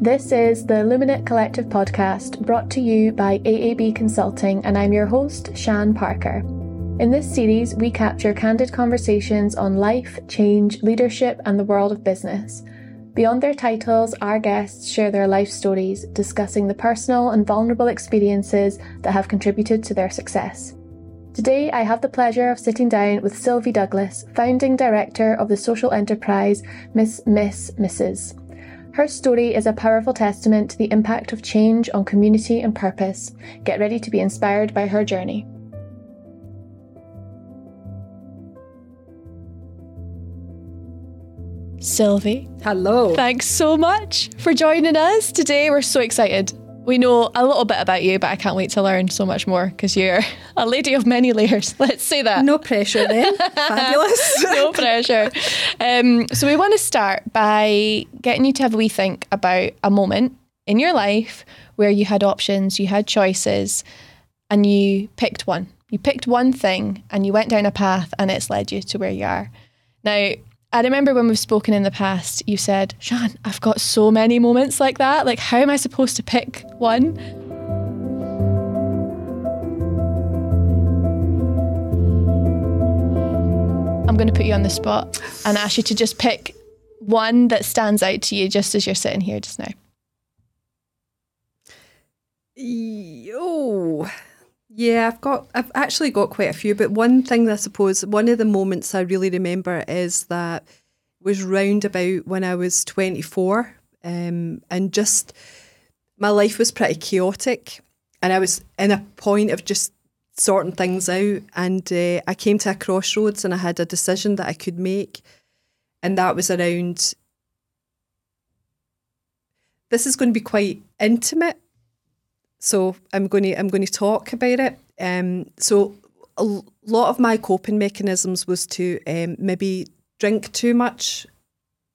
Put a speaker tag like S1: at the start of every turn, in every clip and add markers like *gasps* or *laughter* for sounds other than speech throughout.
S1: This is the Luminate Collective podcast brought to you by AAB Consulting, and I'm your host, Sian Parker. In this series, we capture candid conversations on life, change, leadership, and the world of business. Beyond their titles, our guests share their life stories, discussing the personal and vulnerable experiences that have contributed to their success. Today, I have the pleasure of sitting down with Sylvie Douglas, founding director of the social enterprise Ms. Miss Mrs. Her story is a powerful testament to the impact of change on community and purpose. Get ready to be inspired by her journey. Sylvie.
S2: Hello.
S1: Thanks so much for joining us today. We're so excited. We know a little bit about you, but I can't wait to learn so much more because you're a lady of many layers. *laughs* Let's say that.
S2: No pressure then. *laughs* Fabulous. *laughs*
S1: no pressure. Um, so, we want to start by getting you to have a wee think about a moment in your life where you had options, you had choices, and you picked one. You picked one thing and you went down a path and it's led you to where you are. Now, I remember when we've spoken in the past, you said, Sian, I've got so many moments like that. Like, how am I supposed to pick one? I'm going to put you on the spot and ask you to just pick one that stands out to you just as you're sitting here just now.
S2: Oh, yeah, I've got, I've actually got quite a few, but one thing I suppose, one of the moments I really remember is that was round about when I was 24, um, and just my life was pretty chaotic, and I was in a point of just sorting things out, and uh, I came to a crossroads, and I had a decision that I could make, and that was around. This is going to be quite intimate so I'm going to I'm going to talk about it. Um, so a lot of my coping mechanisms was to um, maybe drink too much.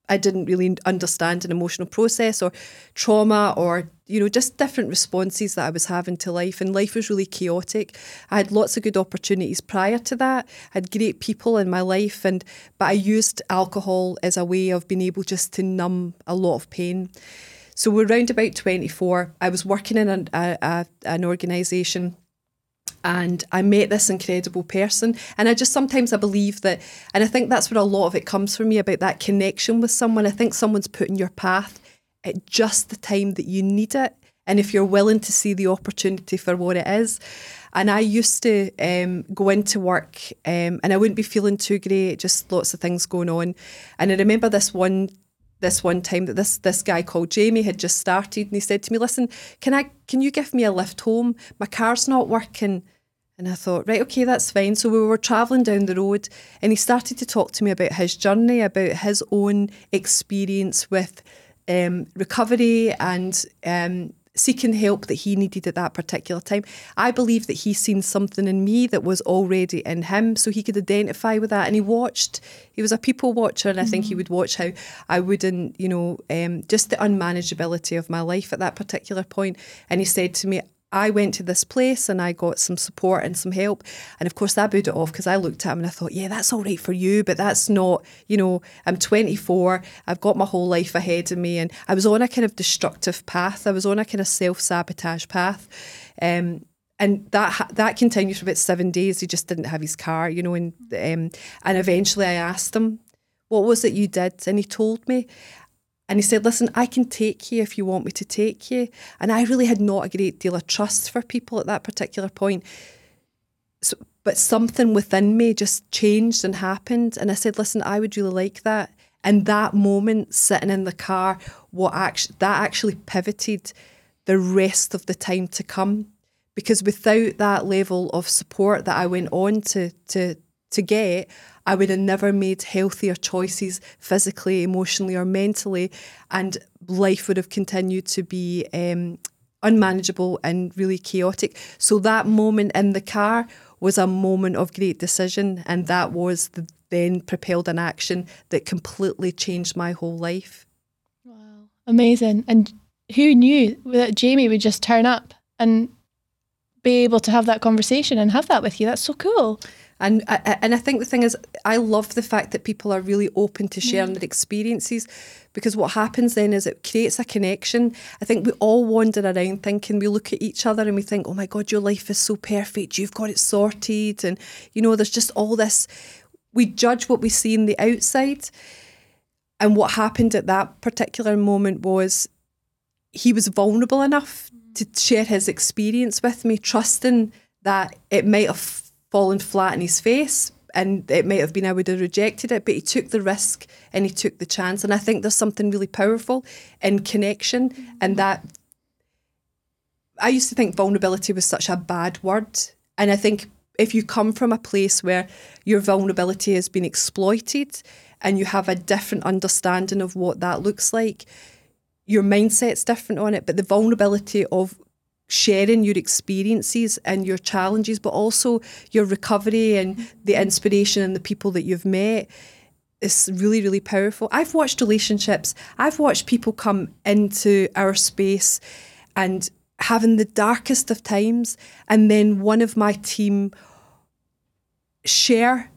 S2: I didn't really understand an emotional process or trauma or you know just different responses that I was having to life and life was really chaotic. I had lots of good opportunities prior to that. I had great people in my life and but I used alcohol as a way of being able just to numb a lot of pain. So we're around about 24. I was working in an, a, a, an organisation and I met this incredible person. And I just sometimes I believe that, and I think that's where a lot of it comes from me about that connection with someone. I think someone's put in your path at just the time that you need it. And if you're willing to see the opportunity for what it is. And I used to um, go into work um, and I wouldn't be feeling too great, just lots of things going on. And I remember this one this one time that this this guy called Jamie had just started and he said to me, Listen, can I can you give me a lift home? My car's not working. And I thought, right, okay, that's fine. So we were travelling down the road and he started to talk to me about his journey, about his own experience with um, recovery and um, seeking help that he needed at that particular time. I believe that he seen something in me that was already in him, so he could identify with that. And he watched. He was a people watcher, and I mm-hmm. think he mm. would watch how I wouldn't, you know, um, just the unmanageability of my life at that particular point. And he said to me, I went to this place and I got some support and some help. And of course, that booed it off because I looked at him and I thought, yeah, that's all right for you, but that's not, you know, I'm 24, I've got my whole life ahead of me. And I was on a kind of destructive path, I was on a kind of self sabotage path. Um, and that that continued for about seven days. He just didn't have his car, you know, and um, and eventually I asked him, "What was it you did?" And he told me, and he said, Listen, I can take you if you want me to take you. And I really had not a great deal of trust for people at that particular point. So, but something within me just changed and happened. And I said, Listen, I would really like that. And that moment sitting in the car, what actually that actually pivoted the rest of the time to come. Because without that level of support that I went on to to to get, I would have never made healthier choices physically, emotionally, or mentally, and life would have continued to be um, unmanageable and really chaotic. So that moment in the car was a moment of great decision, and that was the then propelled an action that completely changed my whole life.
S1: Wow, amazing! And who knew that Jamie would just turn up and be able to have that conversation and have that with you? That's so cool.
S2: And I, and I think the thing is, I love the fact that people are really open to sharing mm. their experiences because what happens then is it creates a connection. I think we all wander around thinking we look at each other and we think, oh my God, your life is so perfect. You've got it sorted. And, you know, there's just all this. We judge what we see in the outside. And what happened at that particular moment was he was vulnerable enough to share his experience with me, trusting that it might have fallen flat in his face and it might have been I would have rejected it, but he took the risk and he took the chance. And I think there's something really powerful in connection mm-hmm. and that I used to think vulnerability was such a bad word. And I think if you come from a place where your vulnerability has been exploited and you have a different understanding of what that looks like, your mindset's different on it, but the vulnerability of sharing your experiences and your challenges, but also your recovery and the inspiration and the people that you've met is really, really powerful. I've watched relationships, I've watched people come into our space and having the darkest of times, and then one of my team share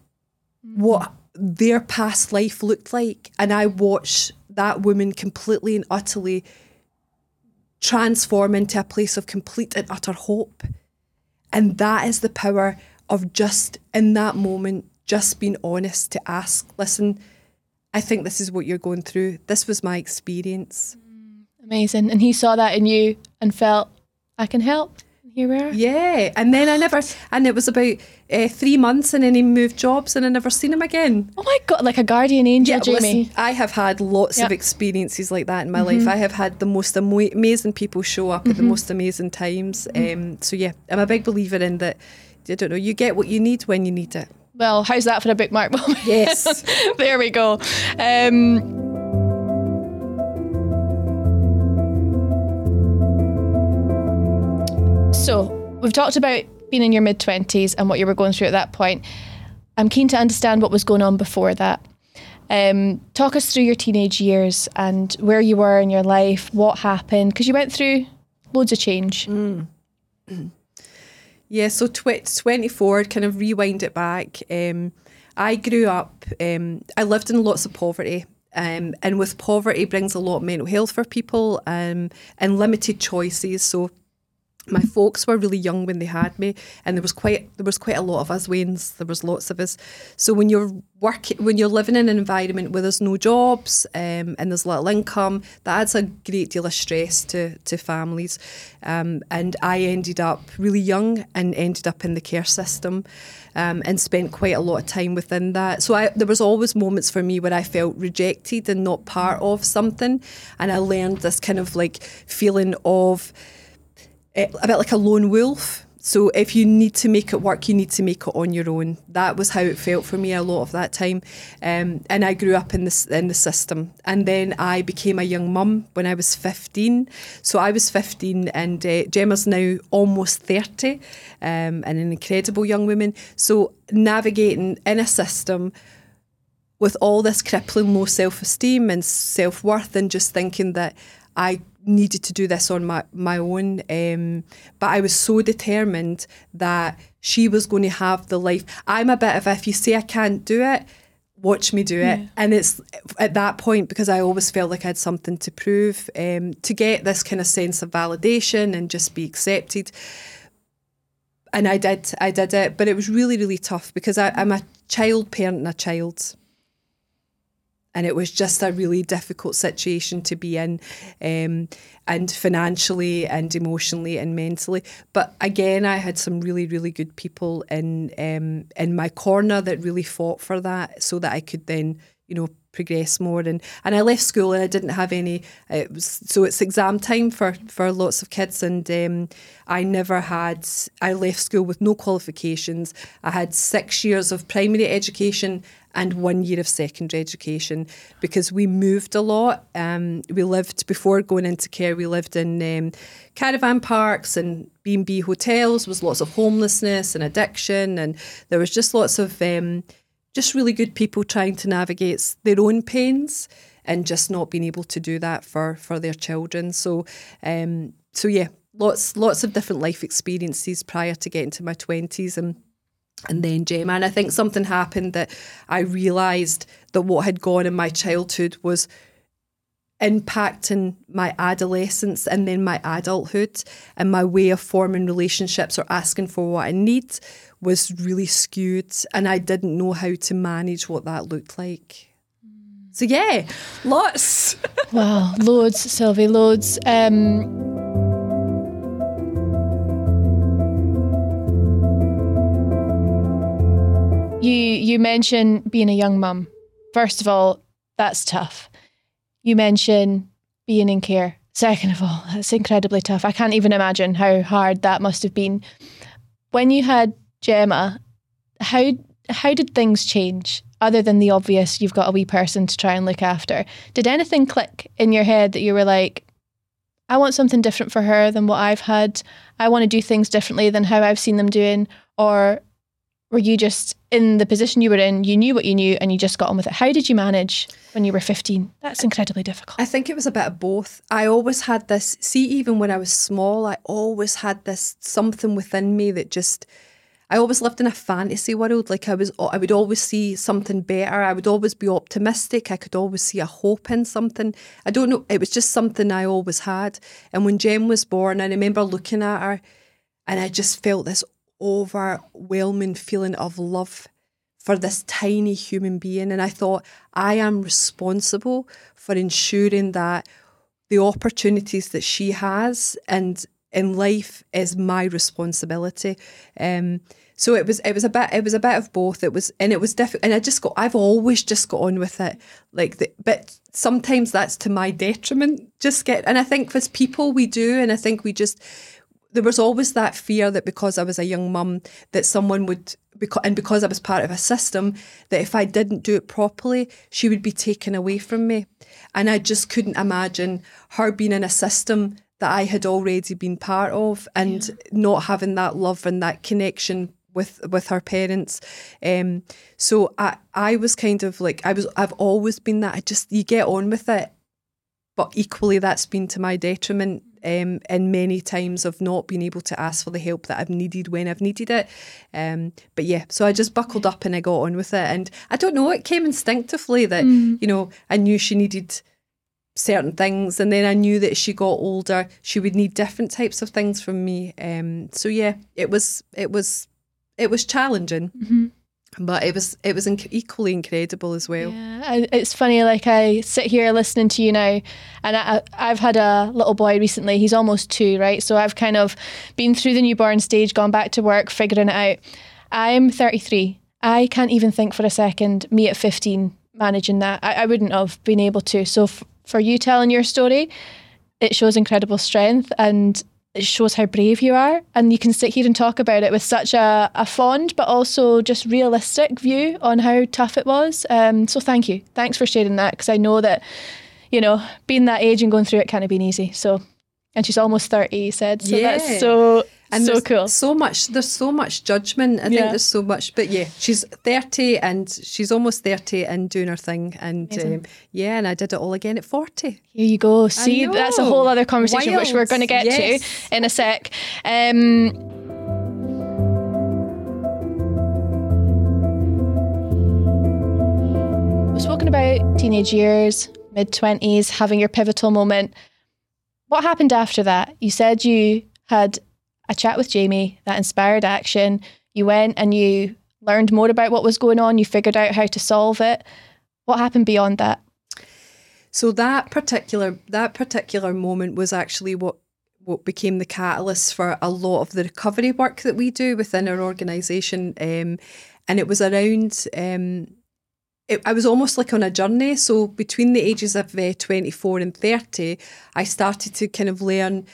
S2: what their past life looked like, and I watch that woman completely and utterly transform into a place of complete and utter hope. And that is the power of just in that moment, just being honest to ask, listen, I think this is what you're going through. This was my experience.
S1: Mm, amazing. And he saw that in you and felt, I can help here we are.
S2: Yeah, and then I never, and it was about uh, three months, and then he moved jobs, and I never seen him again.
S1: Oh my god, like a guardian angel, yeah, Jamie. Listen,
S2: I have had lots yep. of experiences like that in my mm-hmm. life. I have had the most amazing people show up mm-hmm. at the mm-hmm. most amazing times. Mm-hmm. Um, so yeah, I'm a big believer in that. I don't know. You get what you need when you need it.
S1: Well, how's that for a bookmark *laughs*
S2: moment? Yes.
S1: there we go. Um, So, we've talked about being in your mid 20s and what you were going through at that point. I'm keen to understand what was going on before that. Um, talk us through your teenage years and where you were in your life, what happened, because you went through loads of change. Mm. *clears throat*
S2: Yeah, so tw- 24, kind of rewind it back. Um, I grew up, um, I lived in lots of poverty. Um, and with poverty brings a lot of mental health for people um, and limited choices. So my folks were really young when they had me, and there was quite there was quite a lot of us weans. There was lots of us. So when you're working, when you're living in an environment where there's no jobs um, and there's little income, that adds a great deal of stress to to families. Um, and I ended up really young and ended up in the care system. Um, and spent quite a lot of time within that. So I, there was always moments for me where I felt rejected and not part of something, and I learned this kind of like feeling of a bit like a lone wolf. So if you need to make it work, you need to make it on your own. That was how it felt for me a lot of that time, um, and I grew up in this in the system. And then I became a young mum when I was fifteen. So I was fifteen, and uh, Gemma's now almost thirty, um, and an incredible young woman. So navigating in a system with all this crippling low self esteem and self worth, and just thinking that I needed to do this on my, my own. Um, but I was so determined that she was going to have the life. I'm a bit of if you say I can't do it, watch me do it. Yeah. And it's at that point because I always felt like I had something to prove, um, to get this kind of sense of validation and just be accepted. And I did, I did it, but it was really, really tough because I, I'm a child parenting a child and it was just a really difficult situation to be in, um, and financially and emotionally and mentally. But again, I had some really, really good people in um, in my corner that really fought for that, so that I could then, you know, progress more. And and I left school and I didn't have any it was so it's exam time for for lots of kids. And um, I never had I left school with no qualifications. I had 6 years of primary education and one year of secondary education because we moved a lot. Um, we lived before going into care. We lived in um, caravan parks and B and B hotels. was lots of homelessness and addiction, and there was just lots of um, just really good people trying to navigate their own pains and just not being able to do that for for their children. So, um, so yeah, lots lots of different life experiences prior to getting to my twenties and and then Gemma. And I think something happened that I realised that what had gone in my childhood was impacting my adolescence and then my adulthood and my way of forming relationships or asking for what I need was really skewed and I didn't know how to manage what that looked like. So yeah, lots.
S1: wow, loads, Sylvie, loads. Um, you mentioned being a young mum. First of all, that's tough. You mention being in care. Second of all, that's incredibly tough. I can't even imagine how hard that must have been. When you had Gemma, how how did things change? Other than the obvious, you've got a wee person to try and look after. Did anything click in your head that you were like, I want something different for her than what I've had. I want to do things differently than how I've seen them doing. Or were you just in the position you were in, you knew what you knew and you just got on with it? How did you manage when you were 15? That's incredibly difficult.
S2: I think it was a bit of both. I always had this, see, even when I was small, I always had this something within me that just, I always lived in a fantasy world. Like I was, I would always see something better. I would always be optimistic. I could always see a hope in something. I don't know. It was just something I always had. And when Jem was born, I remember looking at her and I just felt this overwhelming feeling of love for this tiny human being. And I thought, I am responsible for ensuring that the opportunities that she has and in life is my responsibility. Um, so it was it was a bit it was a bit of both. It was and it was different. And I just got I've always just got on with it. Like the, but sometimes that's to my detriment. Just get and I think as people we do, and I think we just there was always that fear that because I was a young mum, that someone would, and because I was part of a system, that if I didn't do it properly, she would be taken away from me. And I just couldn't imagine her being in a system that I had already been part of and yeah. not having that love and that connection with with her parents. Um, so I I was kind of like I was I've always been that I just you get on with it, but equally that's been to my detriment um, and many times of not being able to ask for the help that I've needed when I've needed it. Um, but yeah, so I just buckled up and I got on with it. And I don't know, it came instinctively that, mm. you know, I knew she needed certain things and then I knew that as she got older she would need different types of things from me um so yeah it was it was it was challenging mm-hmm but it was it was inc- equally incredible as well.
S1: Yeah, it's funny. Like I sit here listening to you now, and I, I've had a little boy recently. He's almost two, right? So I've kind of been through the newborn stage, gone back to work, figuring it out. I'm 33. I can't even think for a second me at 15 managing that. I, I wouldn't have been able to. So f- for you telling your story, it shows incredible strength and it shows how brave you are and you can sit here and talk about it with such a, a fond but also just realistic view on how tough it was. Um, so thank you. Thanks for sharing that because i know that you know being that age and going through it can't have been easy. So and she's almost 30 you said so yeah. that's so and so cool.
S2: So much. There's so much judgment. I yeah. think there's so much. But yeah, she's 30 and she's almost 30 and doing her thing. And um, yeah, and I did it all again at 40.
S1: Here you go. See, that's a whole other conversation Wild. which we're going to get yes. to in a sec. Um, we've spoken about teenage years, mid 20s, having your pivotal moment. What happened after that? You said you had a chat with Jamie that inspired action. You went and you learned more about what was going on, you figured out how to solve it. What happened beyond that?
S2: So that particular that particular moment was actually what what became the catalyst for a lot of the recovery work that we do within our organisation, um, and it was around. Um, it, I was almost like on a journey. So between the ages of uh, twenty four and thirty, I started to kind of learn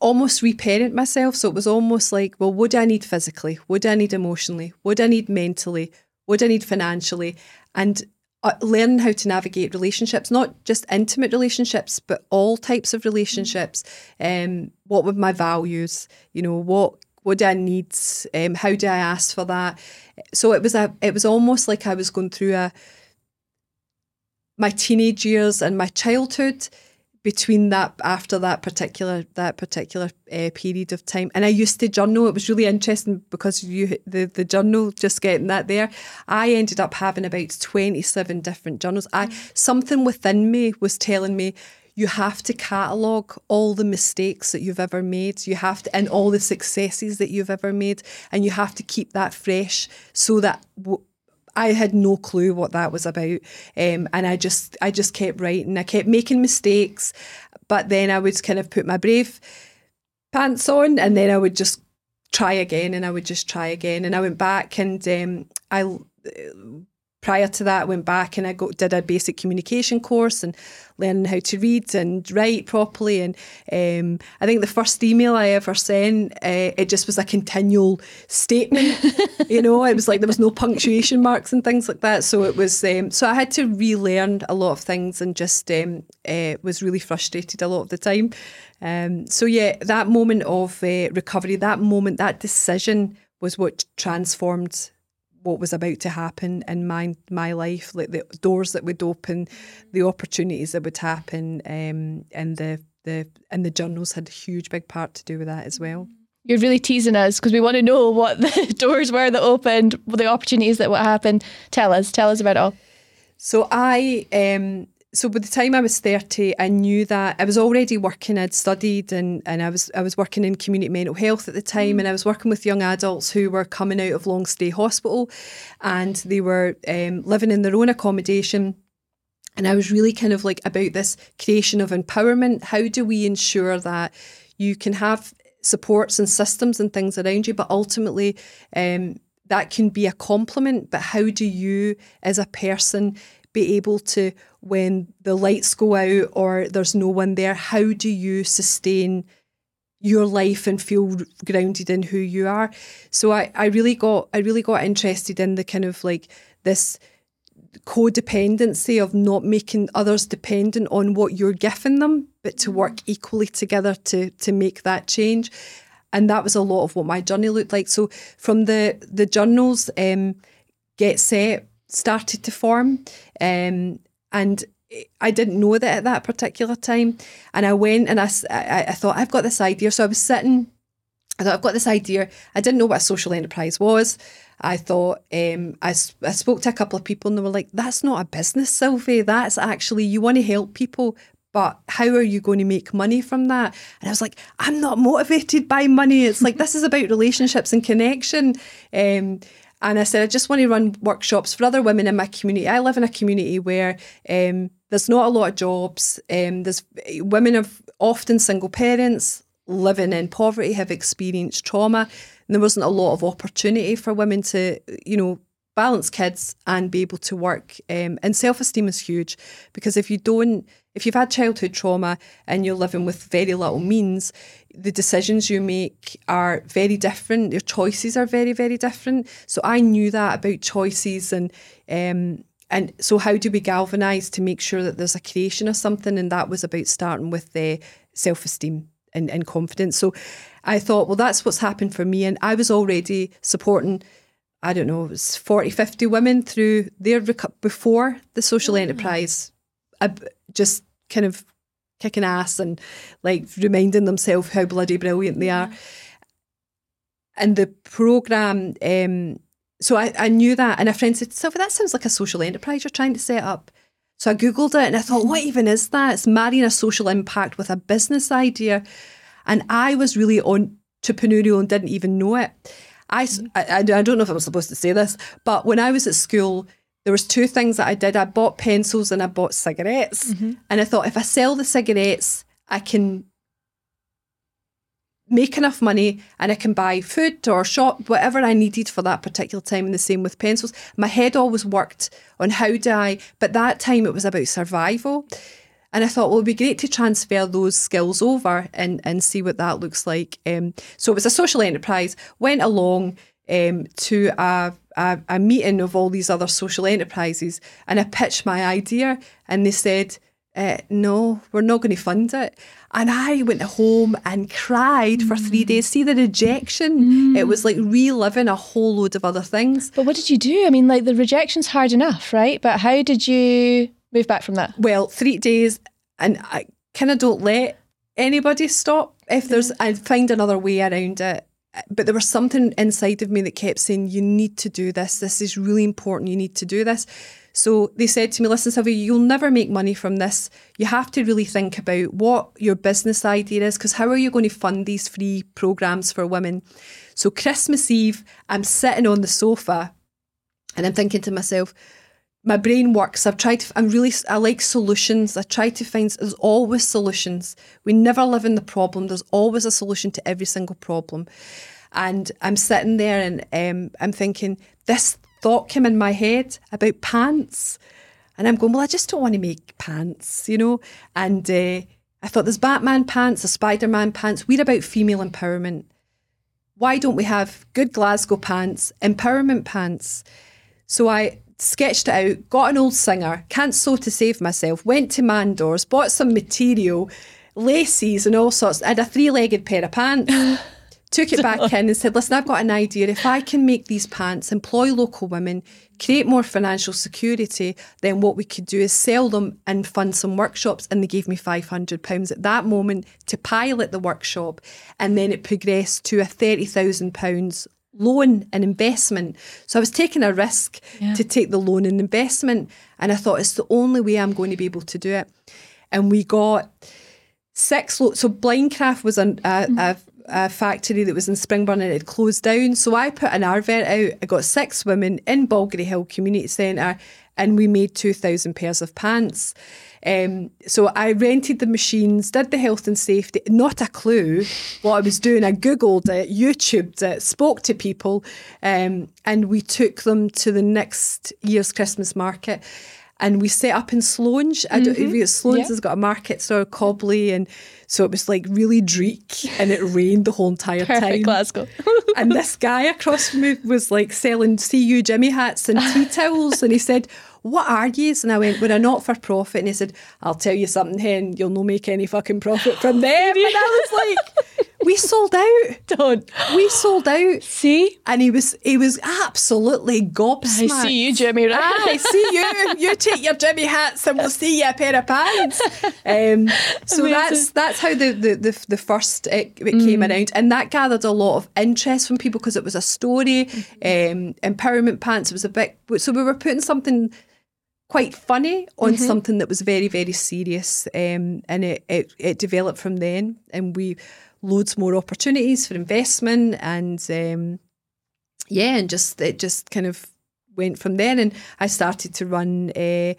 S2: almost reparent myself. So it was almost like, well, what do I need physically? Do I need emotionally? Do I need mentally? Do I need financially? And uh, learning how to navigate relationships, not just intimate relationships, but all types of relationships. Um, what were my values? You know, what do I need? Um, how do I ask for that? So it was a it was almost like I was going through a my teenage years and my childhood between that after that particular that particular uh, period of time. And I used to journal. It was really interesting because you the the journal just getting that there I ended up having about 27 different journals. I something within me was telling me you have to catalogue all the mistakes that you've ever made. You have to, and all the successes that you've ever made, and you have to keep that fresh so that w- I had no clue what that was about, um, and I just I just kept writing. I kept making mistakes, but then I would kind of put my brave pants on, and then I would just try again, and I would just try again, and I went back and um, I prior to that, I went back and I got, did a basic communication course and learning how to read and write properly. And um, I think the first email I ever sent, uh, it just was a continual statement. *laughs* you know, it was like there was no punctuation marks and things like that. So it was, um, so I had to relearn a lot of things and just um, uh, was really frustrated a lot of the time. Um, so yeah, that moment of uh, recovery, that moment, that decision was what transformed what was about to happen in my my life, like the doors that would open, the opportunities that would happen, um, and the the and the journals had a huge big part to do with that as well.
S1: You're really teasing us because we want to know what the *laughs* doors were that opened, the opportunities that what happened. Tell us, tell us about it all.
S2: So I um, so by the time I was 30, I knew that I was already working. I'd studied and, and I was I was working in community mental health at the time, mm. and I was working with young adults who were coming out of long stay hospital, and they were um, living in their own accommodation. And I was really kind of like about this creation of empowerment. How do we ensure that you can have supports and systems and things around you, but ultimately um, that can be a compliment, But how do you, as a person, be able to, when the lights go out or there's no one there, how do you sustain your life and feel grounded in who you are? So I, I really got I really got interested in the kind of like this codependency of not making others dependent on what you're giving them, but to work mm. equally together to to make that change. And that was a lot of what my journey looked like. So from the the journals, um, get set started to form. Um, and I didn't know that at that particular time. And I went and I, I, I thought, I've got this idea. So I was sitting, I thought, I've got this idea. I didn't know what a social enterprise was. I thought, um, I, I spoke to a couple of people and they were like, that's not a business, Sylvie. That's actually, you want to help people, but how are you going to make money from that? And I was like, I'm not motivated by money. It's like, this is about relationships and connection. Um, and I said, I just want to run workshops for other women in my community. I live in a community where um, there's not a lot of jobs. Um, there's women of often single parents living in poverty have experienced trauma. And there wasn't a lot of opportunity for women to, you know, balance kids and be able to work. Um, and self esteem is huge because if you don't, if you've had childhood trauma and you're living with very little means, the decisions you make are very different. Your choices are very, very different. So I knew that about choices and um, and so how do we galvanise to make sure that there's a creation of something? And that was about starting with the self esteem and, and confidence. So I thought, well, that's what's happened for me. And I was already supporting I don't know, it was 40, 50 women through their rec- before the social mm. enterprise, uh, just kind of kicking ass and like reminding themselves how bloody brilliant they are. And the program, um, so I, I knew that, and a friend said, Sylvia, that sounds like a social enterprise you're trying to set up. So I googled it and I thought, what even is that? It's marrying a social impact with a business idea, and I was really entrepreneurial and didn't even know it. I, I, I don't know if I'm supposed to say this, but when I was at school, there was two things that I did. I bought pencils and I bought cigarettes. Mm-hmm. And I thought if I sell the cigarettes, I can make enough money and I can buy food or shop, whatever I needed for that particular time. And the same with pencils. My head always worked on how do I, but that time it was about survival. And I thought, well, it'd be great to transfer those skills over and, and see what that looks like. Um, so it was a social enterprise, went along um, to a, a, a meeting of all these other social enterprises and I pitched my idea and they said, uh, no, we're not going to fund it. And I went home and cried for three days. See the rejection? Mm. It was like reliving a whole load of other things.
S1: But what did you do? I mean, like the rejection's hard enough, right? But how did you move back from that?
S2: Well, three days, and I kind of don't let anybody stop. If mm-hmm. there's, I find another way around it. But there was something inside of me that kept saying, "You need to do this. This is really important. You need to do this." So they said to me, "Listen, Sylvia, you'll never make money from this. You have to really think about what your business idea is, because how are you going to fund these free programs for women?" So Christmas Eve, I'm sitting on the sofa, and I'm thinking to myself, my brain works. I've tried to, I'm really, I like solutions. I try to find, there's always solutions. We never live in the problem. There's always a solution to every single problem. And I'm sitting there and um, I'm thinking, this thought came in my head about pants. And I'm going, well, I just don't want to make pants, you know? And uh, I thought there's Batman pants, there's Spider Man pants. We're about female empowerment. Why don't we have good Glasgow pants, empowerment pants? So I sketched it out, got an old singer, can't sew to save myself, went to Mandors, bought some material, laces and all sorts. I had a three legged pair of pants. *laughs* Took it back in and said, Listen, I've got an idea. If I can make these pants, employ local women, create more financial security, then what we could do is sell them and fund some workshops. And they gave me £500 at that moment to pilot the workshop. And then it progressed to a £30,000 loan and investment. So I was taking a risk yeah. to take the loan and investment. And I thought it's the only way I'm going to be able to do it. And we got six lo- so Blindcraft was a, a, mm-hmm. a, a, factory that was in Springburn and it had closed down. So I put an advert out. I got six women in Balgrayhill Community Centre and we made 2,000 pairs of pants. Um, so I rented the machines, did the health and safety, not a clue what I was doing. I Googled it, YouTubed it, spoke to people, um, and we took them to the next year's Christmas market and we set up in Sloange. I don't mm-hmm. Sloange yeah. has got a market so Cobley, and so it was like really dreich, and it rained the whole entire
S3: Perfect
S2: time.
S3: Glasgow. *laughs*
S2: and this guy across from me was like selling See You Jimmy hats and tea towels, and he said, what are yous? And I went, we're a not for profit. And he said, I'll tell you something, Hen, you'll no make any fucking profit from them. and I was like, we sold out.
S3: Don't.
S2: We sold out.
S3: See?
S2: And he was he was absolutely gobsmacked.
S3: I see you, Jimmy. Right?
S2: I see you. You take your Jimmy hats and we'll see you a pair of pants. Um, so Amazing. that's that's how the the the, the first it, it mm. came around, and that gathered a lot of interest from people because it was a story. Mm-hmm. Um, empowerment pants It was a bit. So we were putting something quite funny on mm-hmm. something that was very very serious um, and it, it, it developed from then and we loads more opportunities for investment and um, yeah and just it just kind of went from there and I started to run uh,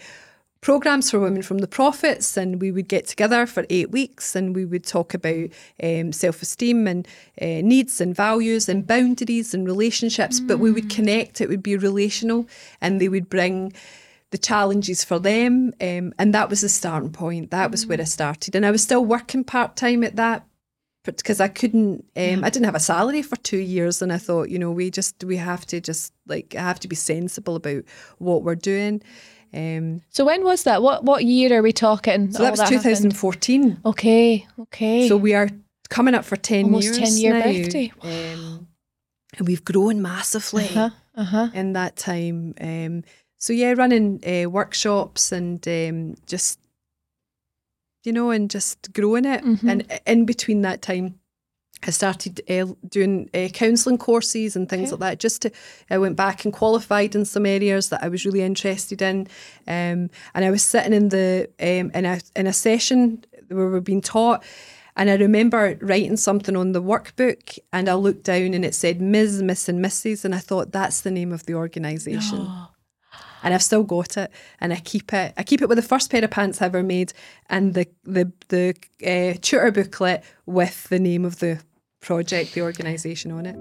S2: programs for women from the profits and we would get together for eight weeks and we would talk about um, self-esteem and uh, needs and values and boundaries and relationships mm. but we would mm. connect it would be relational and they would bring the challenges for them. Um, and that was the starting point. That was where I started. And I was still working part time at that because I couldn't, um, I didn't have a salary for two years. And I thought, you know, we just, we have to just like, I have to be sensible about what we're doing. Um,
S3: so when was that? What what year are we talking?
S2: So that was that 2014.
S3: Happened? Okay, okay.
S2: So we are coming up for 10
S3: Almost
S2: years
S3: 10 year
S2: now.
S3: birthday.
S2: Um, and we've grown massively uh-huh, uh-huh. in that time. Um, so yeah, running uh, workshops and um, just you know, and just growing it. Mm-hmm. And in between that time, I started uh, doing uh, counselling courses and things okay. like that. Just to, I went back and qualified in some areas that I was really interested in, um, and I was sitting in the um, in a in a session where we were being taught. And I remember writing something on the workbook, and I looked down and it said Ms., Miss, and Mrs. And I thought that's the name of the organisation. *gasps* Oh and I've still got it, and I keep it. I keep it with the first pair of pants I ever made, and the the the uh, tutor booklet with the name of the project, the organisation on it.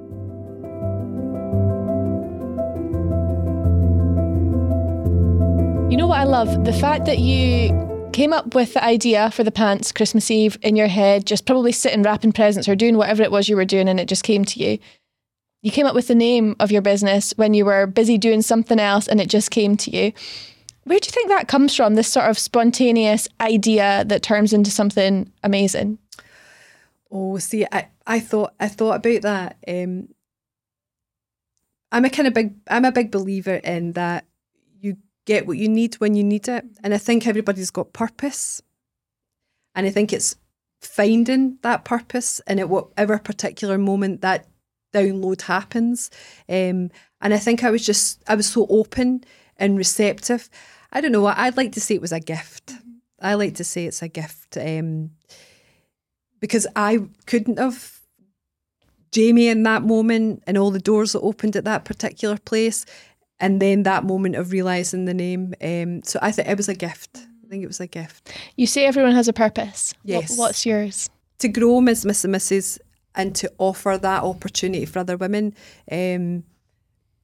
S3: You know what I love? The fact that you came up with the idea for the pants Christmas Eve in your head, just probably sitting wrapping presents or doing whatever it was you were doing, and it just came to you you came up with the name of your business when you were busy doing something else and it just came to you. Where do you think that comes from? This sort of spontaneous idea that turns into something amazing.
S2: Oh, see, I, I thought I thought about that. Um, I'm a kind of big I'm a big believer in that you get what you need when you need it, and I think everybody's got purpose. And I think it's finding that purpose and at whatever particular moment that download happens. Um, and I think I was just, I was so open and receptive. I don't know, I'd like to say it was a gift. I like to say it's a gift um, because I couldn't have Jamie in that moment and all the doors that opened at that particular place. And then that moment of realizing the name. Um, so I think it was a gift. I think it was a gift.
S3: You say everyone has a purpose.
S2: Yes.
S3: What, what's yours?
S2: To grow Ms. Miss and Mrs. and to offer that opportunity for other women. Um,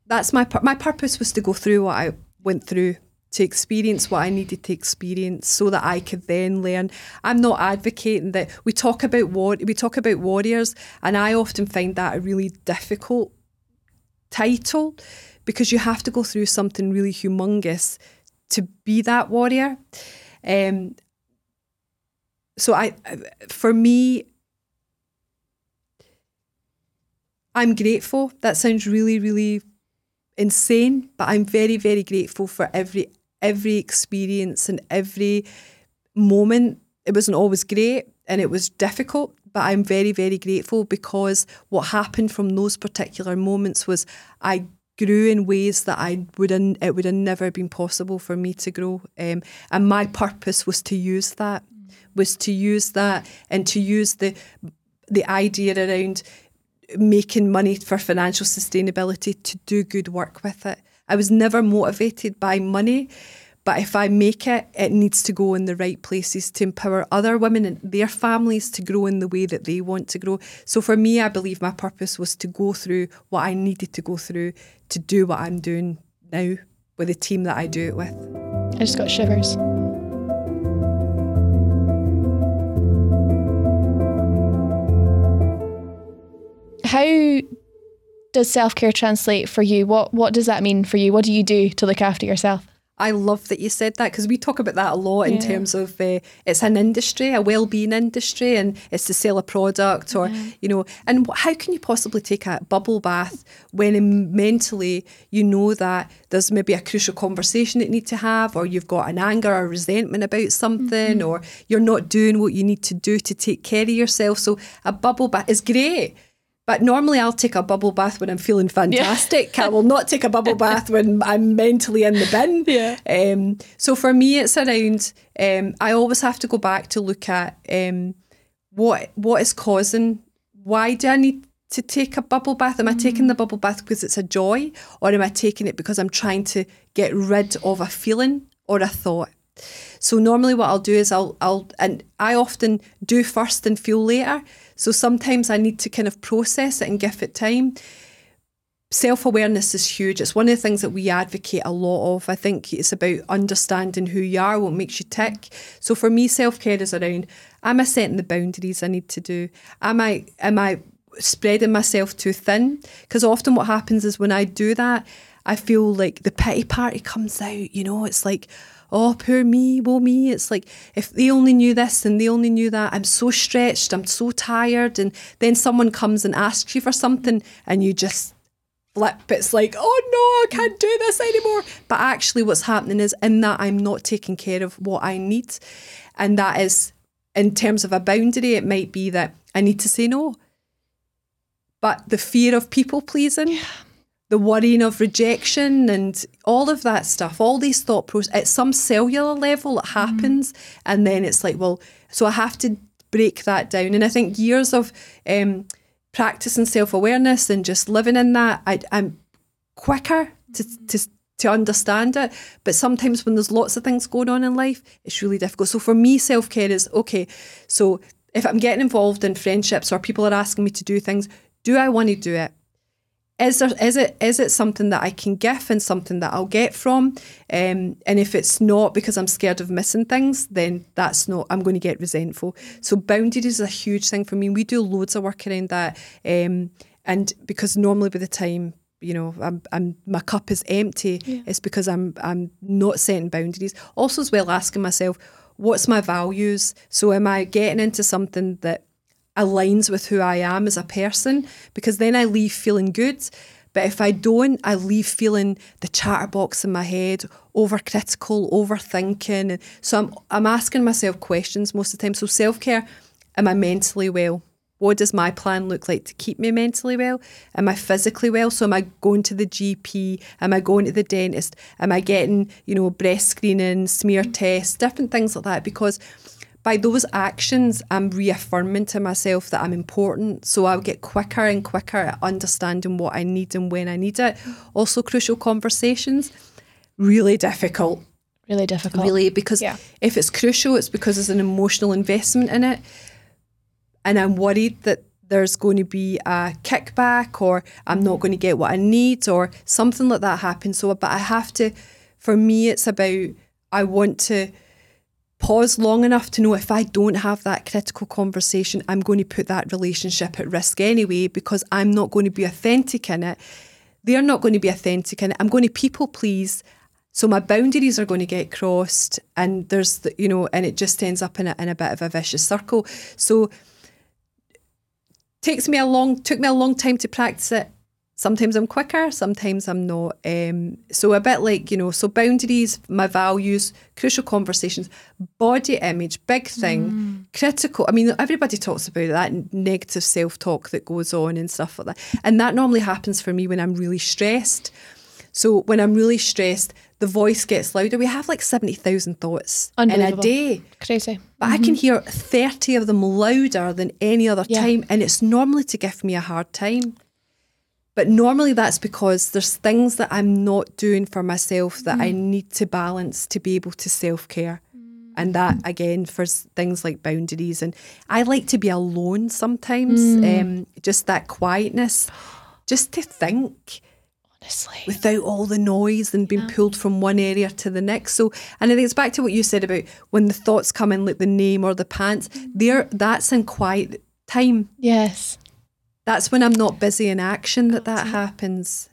S2: that's my pur- my purpose was to go through what I went through to experience what I needed to experience so that I could then learn. I'm not advocating that we talk about war we talk about warriors and I often find that a really difficult title because you have to go through something really humongous to be that warrior. Um, so I, for me, I'm grateful. That sounds really, really insane, but I'm very, very grateful for every every experience and every moment. It wasn't always great and it was difficult, but I'm very, very grateful because what happened from those particular moments was I grew in ways that I would it would have never been possible for me to grow. Um, and my purpose was to use that, was to use that and to use the the idea around making money for financial sustainability to do good work with it. I was never motivated by money. But if I make it, it needs to go in the right places to empower other women and their families to grow in the way that they want to grow. So for me, I believe my purpose was to go through what I needed to go through to do what I'm doing now with the team that I do it with.
S3: I just got shivers. How does self care translate for you? What what does that mean for you? What do you do to look after yourself?
S2: I love that you said that because we talk about that a lot in
S3: Yeah.
S2: terms of uh, it's an industry, a well-being industry, and it's to sell a product or you know. And how can you possibly take a bubble bath when mentally you know that there's maybe a crucial conversation that you need to have, or you've got an anger or resentment about something, or you're not doing what you need to do to take care of yourself. So a bubble bath is great. But normally I'll take a bubble bath when I'm feeling fantastic. I will not take a bubble bath when I'm mentally in the bin. *laughs*
S3: Yeah.
S2: Um, so for me, it's around. Um, I always have to go back to look at um, what what is causing. Why do I need to take a bubble bath? Am I taking the bubble bath because it's a joy, or am I taking it because I'm trying to get rid of a feeling or a thought? So normally what I'll do is I'll I'll and I often do first and feel later. So sometimes I need to kind of process it and give it time. Self awareness is huge. It's one of the things that we advocate a lot of. I think it's about understanding who you are, what makes you tick. So for me, self care is around: am I setting the boundaries I need to do? Am I am I spreading myself too thin? Because often what happens is when I do that, I feel like the pity party comes out. You know, it's like, oh, poor me, woe me. It's like if they only knew this and they only knew that. I'm so stretched. I'm so tired. And then someone comes and asks you for something, and you just flip. It's like, oh no, I can't do this anymore. But actually, what's happening is in that I'm not taking care of what I need. And that is, in terms of a boundary, it might be that I need to say no. But the fear of people pleasing, the worrying of rejection, and all of that stuff, all these thought process, at some cellular level, it happens. And then it's like, well, so I have to break that down. And I think years of, um, practicing self awareness and just living in that, I, I'm quicker to, to to understand it. But sometimes when there's lots of things going on in life, it's really difficult. So for me, self care is okay. So if I'm getting involved in friendships or people are asking me to do things, do I want to do it? Is there is it is it something that I can give and something that I'll get from? Um, and if it's not because I'm scared of missing things, then that's not. I'm going to get resentful. So boundaries is a huge thing for me. We do loads of work around that, um, and because normally by the time you know I'm, I'm my cup is empty, it's because I'm I'm not setting boundaries. Also, as well, asking myself, what's my values? So am I getting into something that aligns with who I am as a person because then I leave feeling good. But if I don't, I leave feeling the chatterbox in my head, overcritical, overthinking. So I'm, I'm asking myself questions most of the time. So self care, am I mentally well? What does my plan look like to keep me mentally well? Am I physically well? So am I going to the GP? Am I going to the dentist? Am I getting, you know, breast screening, smear tests, different things like that? Because by those actions, I'm reaffirming to myself that I'm important. So I'll get quicker and quicker at understanding what I need and when I need it. Also, crucial conversations, really difficult.
S3: Really difficult.
S2: Really, because
S3: Yeah.
S2: if it's crucial, it's because there's an emotional investment in it. And I'm worried that there's going to be a kickback or I'm not going to get what I need or something like that happens. So, but I have to, for me, it's about I want to pause long enough to know if I don't have that critical conversation, I'm going to put that relationship at risk anyway because I'm not going to be authentic in it. They're not going to be authentic in it. I'm going to people please. So my boundaries are going to get crossed, and there's the, you know, and it just ends up in a in a bit of a vicious circle. So takes me a long took me a long time to practice it. Sometimes I'm quicker, sometimes I'm not. Um, so a bit like you know, so boundaries, my values, crucial conversations, body image, big thing, critical. I mean, everybody talks about that negative self talk that goes on and stuff like that, and that normally happens for me when I'm really stressed. So when I'm really stressed, the voice gets louder. We have like seventy thousand thoughts in a day.
S3: Crazy.
S2: But I can hear 30 of them louder than any other
S3: Yeah.
S2: time, and it's normally to give me a hard time. But normally that's because there's things that I'm not doing for myself that I mm. need to balance to be able to self care. And that mm. again for things like boundaries. And I like to be alone sometimes, mm. um, just that quietness, just to think
S3: Honestly.
S2: without all the noise and being pulled from one area to the next. So, and I think it's back to what you said about when the thoughts come in, like the name or the pants. There, that's in quiet time.
S3: Yes.
S2: That's when I'm not busy in action that that happens,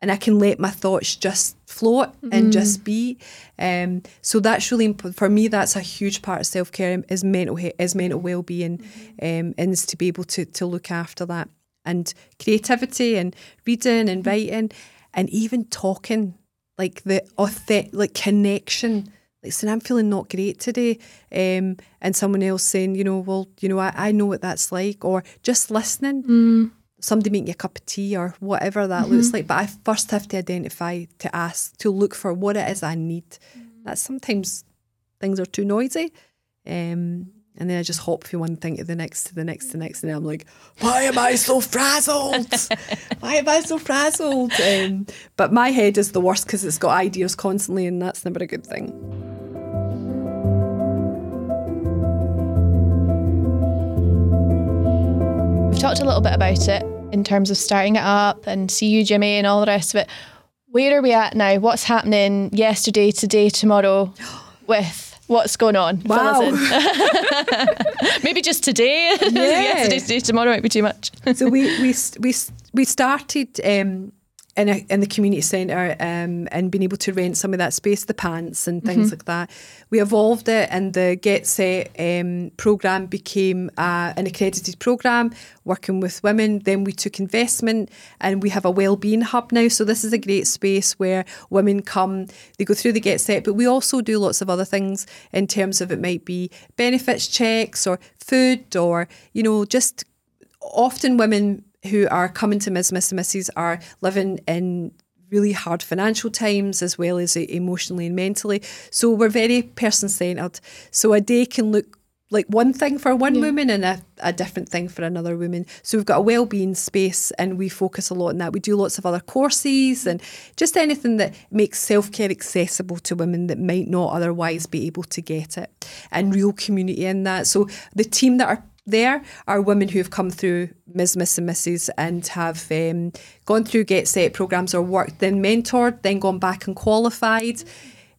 S2: and I can let my thoughts just float and just be. Um, so that's really imp- for me. That's a huge part of self care is mental is mental well being, um, and is to be able to to look after that and creativity and reading and writing and even talking like the authentic like connection. Like saying, I'm feeling not great today, um, and someone else saying, you know, well, you know, I, I know what that's like, or just listening somebody making a cup of tea or whatever that looks like. But I first have to identify, to ask, to look for what it is I need. That sometimes things are too noisy. Um, and then I just hop from one thing to the next, to the next, to the next. And I'm like, why am I so frazzled? *laughs* why am I so frazzled? Um, but my head is the worst because it's got ideas constantly, and that's never a good thing.
S3: We've talked a little bit about it in terms of starting it up and See You Jimmy, and all the rest of it. Where are we at now? What's happening yesterday, today, tomorrow *gasps* with what's going on? In. *laughs* Maybe just today. *laughs* yesterday, today, tomorrow might be too much.
S2: so we *laughs* we we we started um, in a, in the community centre um, and being able to rent some of that space, the pants and things like that. We evolved it, and the Get Set um, program became uh, an accredited program working with women. Then we took investment, and we have a wellbeing hub now. So this is a great space where women come. They go through the Get Set, but we also do lots of other things in terms of it might be benefits checks or food or you know just often women who are coming to Ms. Miss and Mrs. are living in really hard financial times as well as uh, emotionally and mentally. So we're very person centered. So a day can look like one thing for one woman and a, a different thing for another woman. So we've got a well-being space and we focus a lot on that. We do lots of other courses and just anything that makes self-care accessible to women that might not otherwise be able to get it and real community in that. So the team that are there are women who have come through Ms. Miss and Mrs. and have um, gone through Get Set programs or worked, then mentored, then gone back and qualified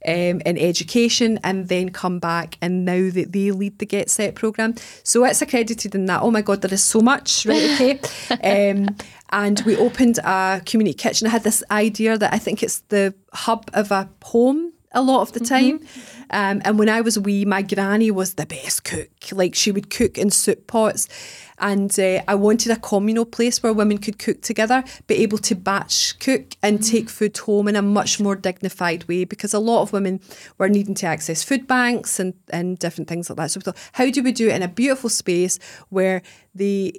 S2: um, in education, and then come back and now that they lead the Get Set program. So it's accredited in that. Oh my God, there is so much, right? Okay. *laughs* um, and we opened a community kitchen. I had this idea that I think it's the hub of a home a lot of the time. Um, and when I was wee, my granny was the best cook. Like she would cook in soup pots. And uh, I wanted a communal place where women could cook together, be able to batch cook and take food home in a much more dignified way because a lot of women were needing to access food banks and, and different things like that. So we thought, how do we do it in a beautiful space where they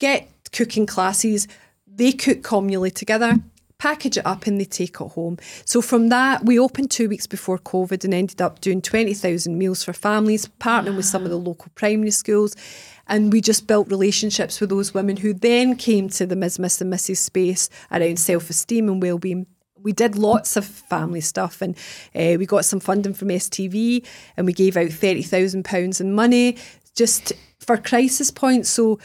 S2: get cooking classes, they cook communally together, package it up and they take it home. So from that, we opened two weeks before COVID and ended up doing 20,000 meals for families, partnering with some of the local primary schools. And we just built relationships with those women who then came to the Ms. Miss and Mrs. space around self-esteem and well-being. We did lots of family stuff and uh, we got some funding from STV and we gave out £30,000 in money just for crisis points. So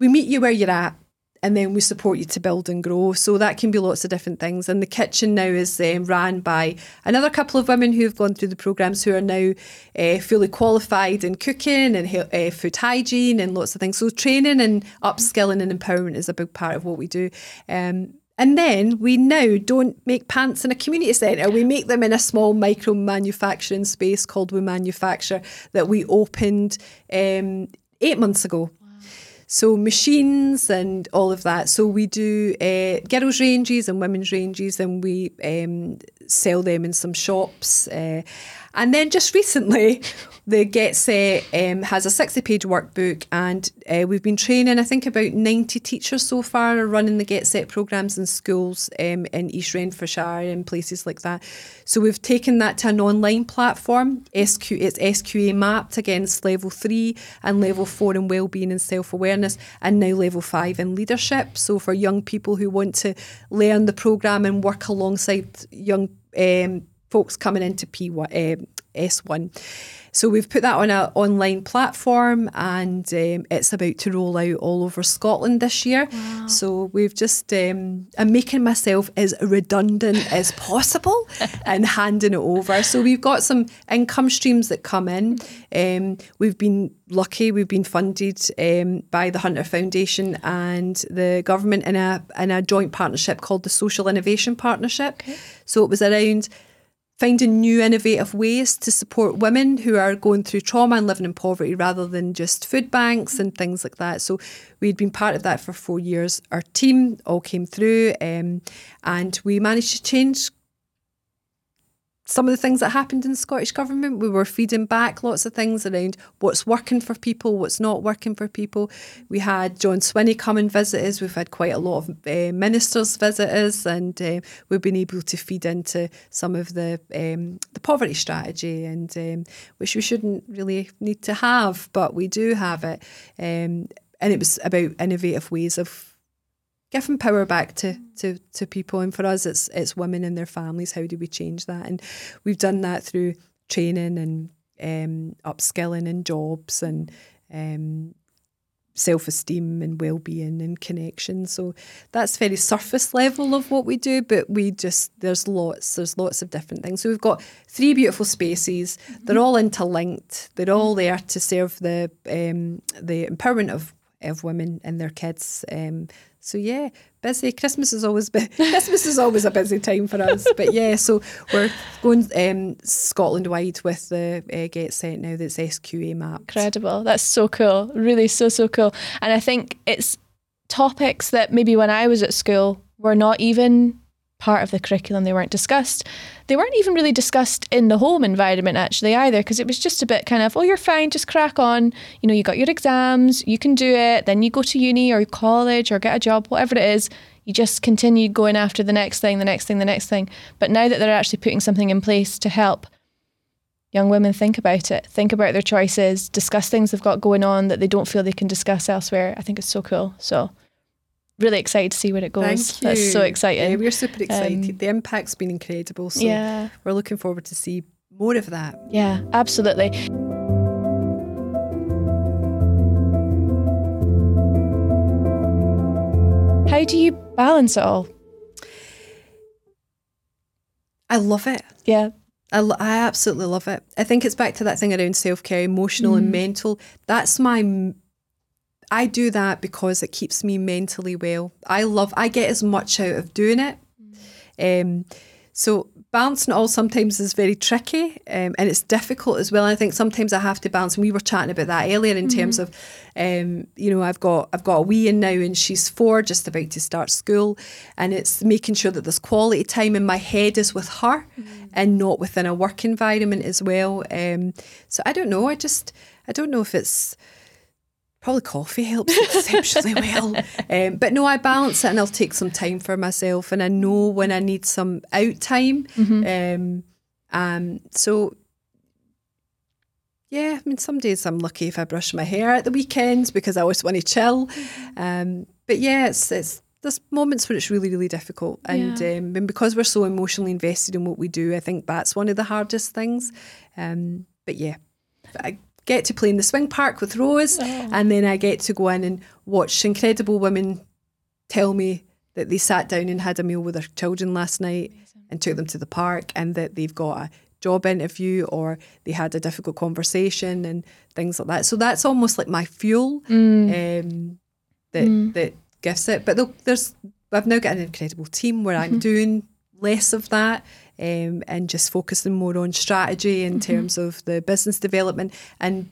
S2: we meet you where you're at and then we support you to build and grow. So that can be lots of different things. And the kitchen now is um, ran by another couple of women who have gone through the programs who are now uh, fully qualified in cooking and uh, food hygiene and lots of things. So training and upskilling and empowerment is a big part of what we do. Um, and then we now don't make pants in a community centre. We make them in a small micro manufacturing space called We Manufacture that we opened um, eight months ago. So machines and all of that. So we do uh, girls ranges and women's ranges, and we um, sell them in some shops. Uh, and then just recently, *laughs* the Get Set um, has a 60 page workbook, and uh, we've been training, I think, about 90 teachers so far are running the Get Set programs in schools um, in East Renfrewshire and places like that. So we've taken that to an online platform. SQ, it's SQA mapped against level three and level four in wellbeing and self awareness, and now level five in leadership. So for young people who want to learn the program and work alongside young um, folks coming into P1, um, S1. So we've put that on an online platform and um, it's about to roll out all over Scotland this year. Wow. So we've just, um, I'm making myself as redundant as possible *laughs* and handing it over. So we've got some income streams that come in. Um, we've been lucky, we've been funded um, by the Hunter Foundation and the government in a, in a joint partnership called the Social Innovation Partnership. Okay. So it was around finding new innovative ways to support women who are going through trauma and living in poverty rather than just food banks and things like that. So we'd been part of that for four years. Our team all came through um, and we managed to change some of the things that happened in the Scottish Government. We were feeding back lots of things around what's working for people, what's not working for people. We had John Swinney come and visit us. We've had quite a lot of uh, ministers visit us, and uh, we've been able to feed into some of the um, the poverty strategy, and um, which we shouldn't really need to have, but we do have it. Um, and it was about innovative ways of giving power back to, to, to people. And for us, it's it's women and their families. How do we change that? And we've done that through training and um, upskilling and jobs and um, self esteem and well being and connection. So that's very surface level of what we do, but we just there's lots there's lots of different things. So we've got three beautiful spaces. Mm-hmm. They're all interlinked. They're all there to serve the um, the empowerment of of women and their kids. Um, so yeah, busy. Christmas is always *laughs* Christmas is always a busy time for us. But yeah, so we're going um, Scotland wide with the uh, Get Set now. That's SQA mapped.
S3: Incredible. That's so cool. Really, so so cool. And I think it's topics that maybe when I was at school were not even part of the curriculum. They weren't discussed. They weren't even really discussed in the home environment actually either, because it was just a bit kind of, oh, you're fine, just crack on. You know, you got your exams, you can do it. Then you go to uni or college or get a job, whatever it is. You just continue going after the next thing, the next thing, the next thing. But now that they're actually putting something in place to help young women think about it, think about their choices, discuss things they've got going on that they don't feel they can discuss elsewhere, I think it's so cool. So really excited to see where it goes. That's so exciting.
S2: Yeah, we're super excited. Um, the impact's been incredible. So yeah. we're looking forward to see more of that.
S3: Yeah, absolutely. How do you balance it all?
S2: I love it.
S3: Yeah.
S2: I, I absolutely love it. I think it's back to that thing around self care, emotional mm. and mental. That's my I do that because it keeps me mentally well. I love, I get as much out of doing it. Um, so balancing all sometimes is very tricky um, and it's difficult as well. And I think sometimes I have to balance. And we were chatting about that earlier in mm-hmm. terms of, um, you know, I've got I've got a wean now and she's four, just about to start school, and it's making sure that there's quality time in my head is with her mm-hmm. and not within a work environment as well. Um, so I don't know. I just I don't know if it's probably coffee helps exceptionally *laughs* well. Um, but no, I balance it and I'll take some time for myself and I know when I need some out time. Mm-hmm. Um, um, so, yeah, I mean, some days I'm lucky if I brush my hair at the weekends because I always want to chill. Mm-hmm. Um, but yeah, it's, it's there's moments where it's really, really difficult. And, yeah. um, and because we're so emotionally invested in what we do, I think that's one of the hardest things. Um, but yeah, I get to play in the swing park with Rose, oh. and then I get to go in and watch incredible women tell me that they sat down and had a meal with their children last night Amazing. and took them to the park, and that they've got a job interview or they had a difficult conversation and things like that. So that's almost like my fuel mm. um, that mm. that gives it. But there's I've now got an incredible team where I'm mm-hmm. doing less of that um, and just focusing more on strategy in mm-hmm. terms of the business development and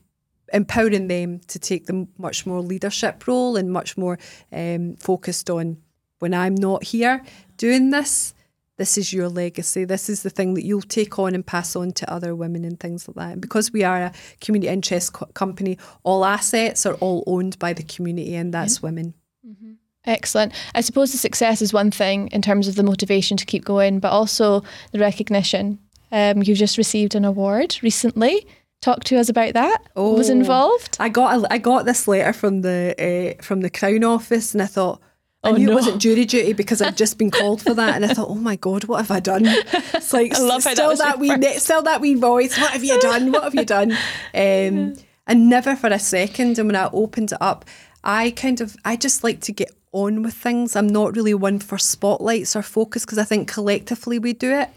S2: empowering them to take the much more leadership role and much more um, focused on when I'm not here doing this. This is your legacy. This is the thing that you'll take on and pass on to other women and things like that. And because we are a community interest co- company, all assets are all owned by the community, and that's yeah. women.
S3: Mm-hmm. Excellent. I suppose the success is one thing in terms of the motivation to keep going, but also the recognition. Um, you've just received an award recently. Talk to us about that. Oh, was involved?
S2: I got a, I got this letter from the uh, from the Crown Office, and I thought. I oh, knew no. it wasn't jury duty because I'd just been called for that, and I thought, *laughs* "Oh my god, what have I done?" It's like *laughs* still that, that wee, ne- still that wee voice. What have you done? What have you done? *laughs* Um, and never for a second. And when I opened it up, I kind of I just like to get on with things. I'm not really one for spotlights or focus because I think collectively we do it.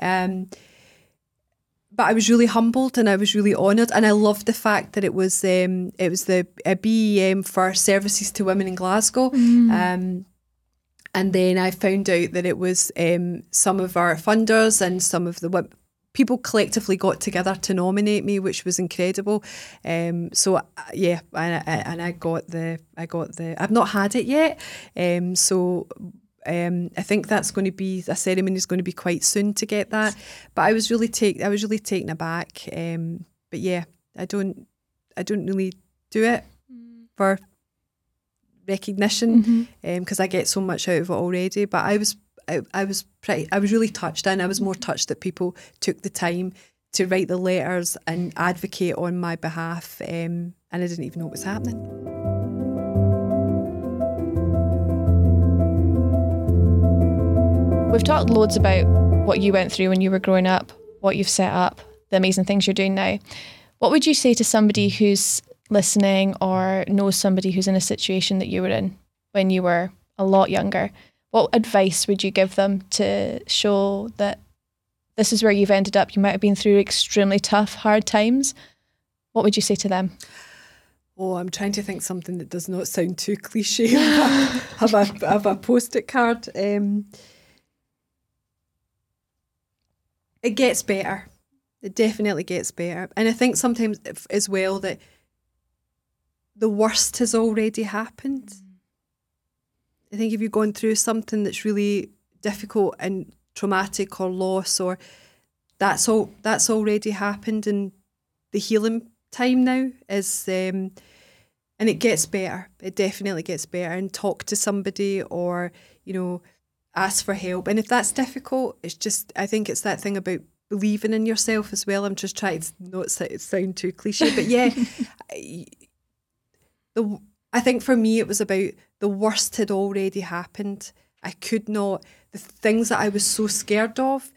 S2: Um, but I was really humbled and I was really honoured, and I loved the fact that it was um, it was the BEM for services to women in Glasgow. Mm. Um, and then I found out that it was um, some of our funders and some of the people collectively got together to nominate me, which was incredible. Um, so uh, yeah, and I, and I got the I got the I've not had it yet. Um, so um, I think that's going to be a ceremony is going to be quite soon to get that. But I was really take I was really taken aback. Um, but yeah, I don't I don't really do it mm. for recognition because mm-hmm. um, I get so much out of it already. But I was I, I was pretty, I was really touched, and I was more touched that people took the time to write the letters and advocate on my behalf, um, and I didn't even know what was happening.
S3: We've talked loads about what you went through when you were growing up, what you've set up, the amazing things you're doing now. What would you say to somebody who's listening or knows somebody who's in a situation that you were in when you were a lot younger? What advice would you give them to show that this is where you've ended up? You might have been through extremely tough, hard times. What would you say to them?
S2: Oh, I'm trying to think something that does not sound too cliche. *laughs* have a have a post-it card. Um, it gets better. It definitely gets better, and I think sometimes as well that the worst has already happened. I think if you're going through something that's really difficult and traumatic or loss or that's all that's already happened and the healing time now is um, and it gets better. It definitely gets better and talk to somebody or you know ask for help. And if that's difficult it's just i think it's that thing about believing in yourself as well. I'm just trying to not sound too cliche but yeah *laughs* the I think for me, it was about the worst had already happened. I could not, the things that I was so scared of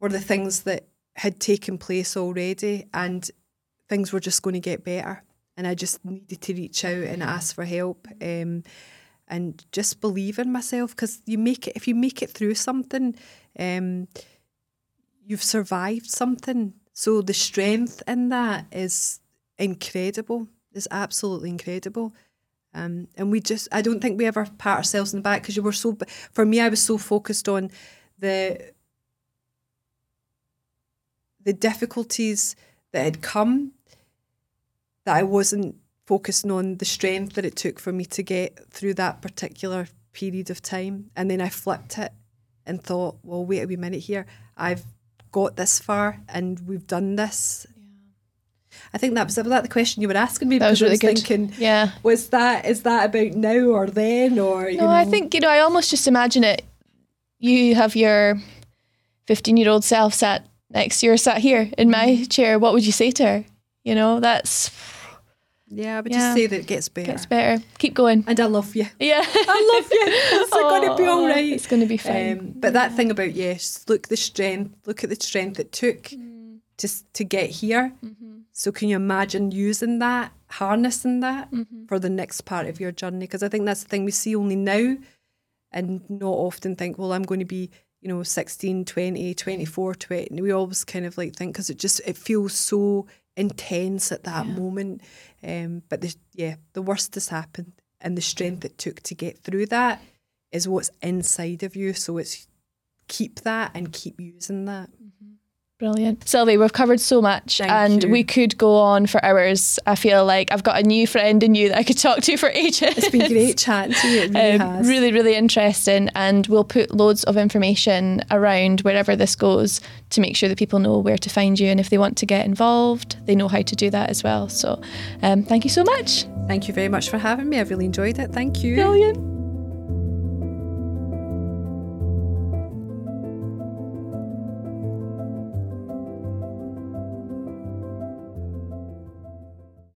S2: were the things that had taken place already, and things were just going to get better. And I just needed to reach out and ask for help. Um, and just believe in myself because you make it if you make it through something um, you've survived something so the strength in that is incredible it's absolutely incredible um, and we just, I don't think we ever pat ourselves in the back because you were so, for me, I was so focused on the the difficulties that had come, that I wasn't focusing on the strength that it took for me to get through that particular period of time. And then I flipped it and thought, well, wait a wee minute here. I've got this far and we've done this. I think that was, was that the question you were asking me.
S1: That was
S2: Because I
S1: really good.
S2: Thinking,
S1: Yeah.
S2: was that is that about now or then or you
S1: No, I think, you know, I almost just imagine it. You have your 15 year old self sat next to you or sat here in my
S2: Mm-hmm.
S1: chair. What would you say to her? You know, that's
S2: yeah, I would
S1: Yeah.
S2: just say that it gets better.
S1: gets better. Keep going.
S2: and I love you.
S1: Yeah. *laughs*
S2: I love you. It's going to be all
S1: Oh. It's going to be fine.
S2: Um, but that thing about yes, look the strength. Look at the strength it took
S1: Mm.
S2: To s- to get here.
S1: Mm-hmm.
S2: So can you imagine using that, harnessing that
S1: Mm-hmm.
S2: for the next part of your journey? Because I think that's the thing we see only now, and not often think, well, I'm going to be you know 16 20 24 20 we always kind of like think because it just it feels so intense at that moment um but the, yeah the worst has happened and the strength it took to get through that is what's inside of you so it's keep that and keep using that
S1: Brilliant. Sylvie, we've covered so much
S2: Thank
S1: and
S2: you.
S1: we could go on for hours. I feel like I've got a new friend in you that I could talk to for *laughs* ages.
S2: it's been great chatting to you really
S1: Um, really, really interesting. And we'll put loads of information around wherever this goes to make sure that people know where to find you. And if they want to get involved, they know how to do that as well. So um, thank you so much.
S2: thank you very much for having me i've really enjoyed it thank you
S1: Brilliant.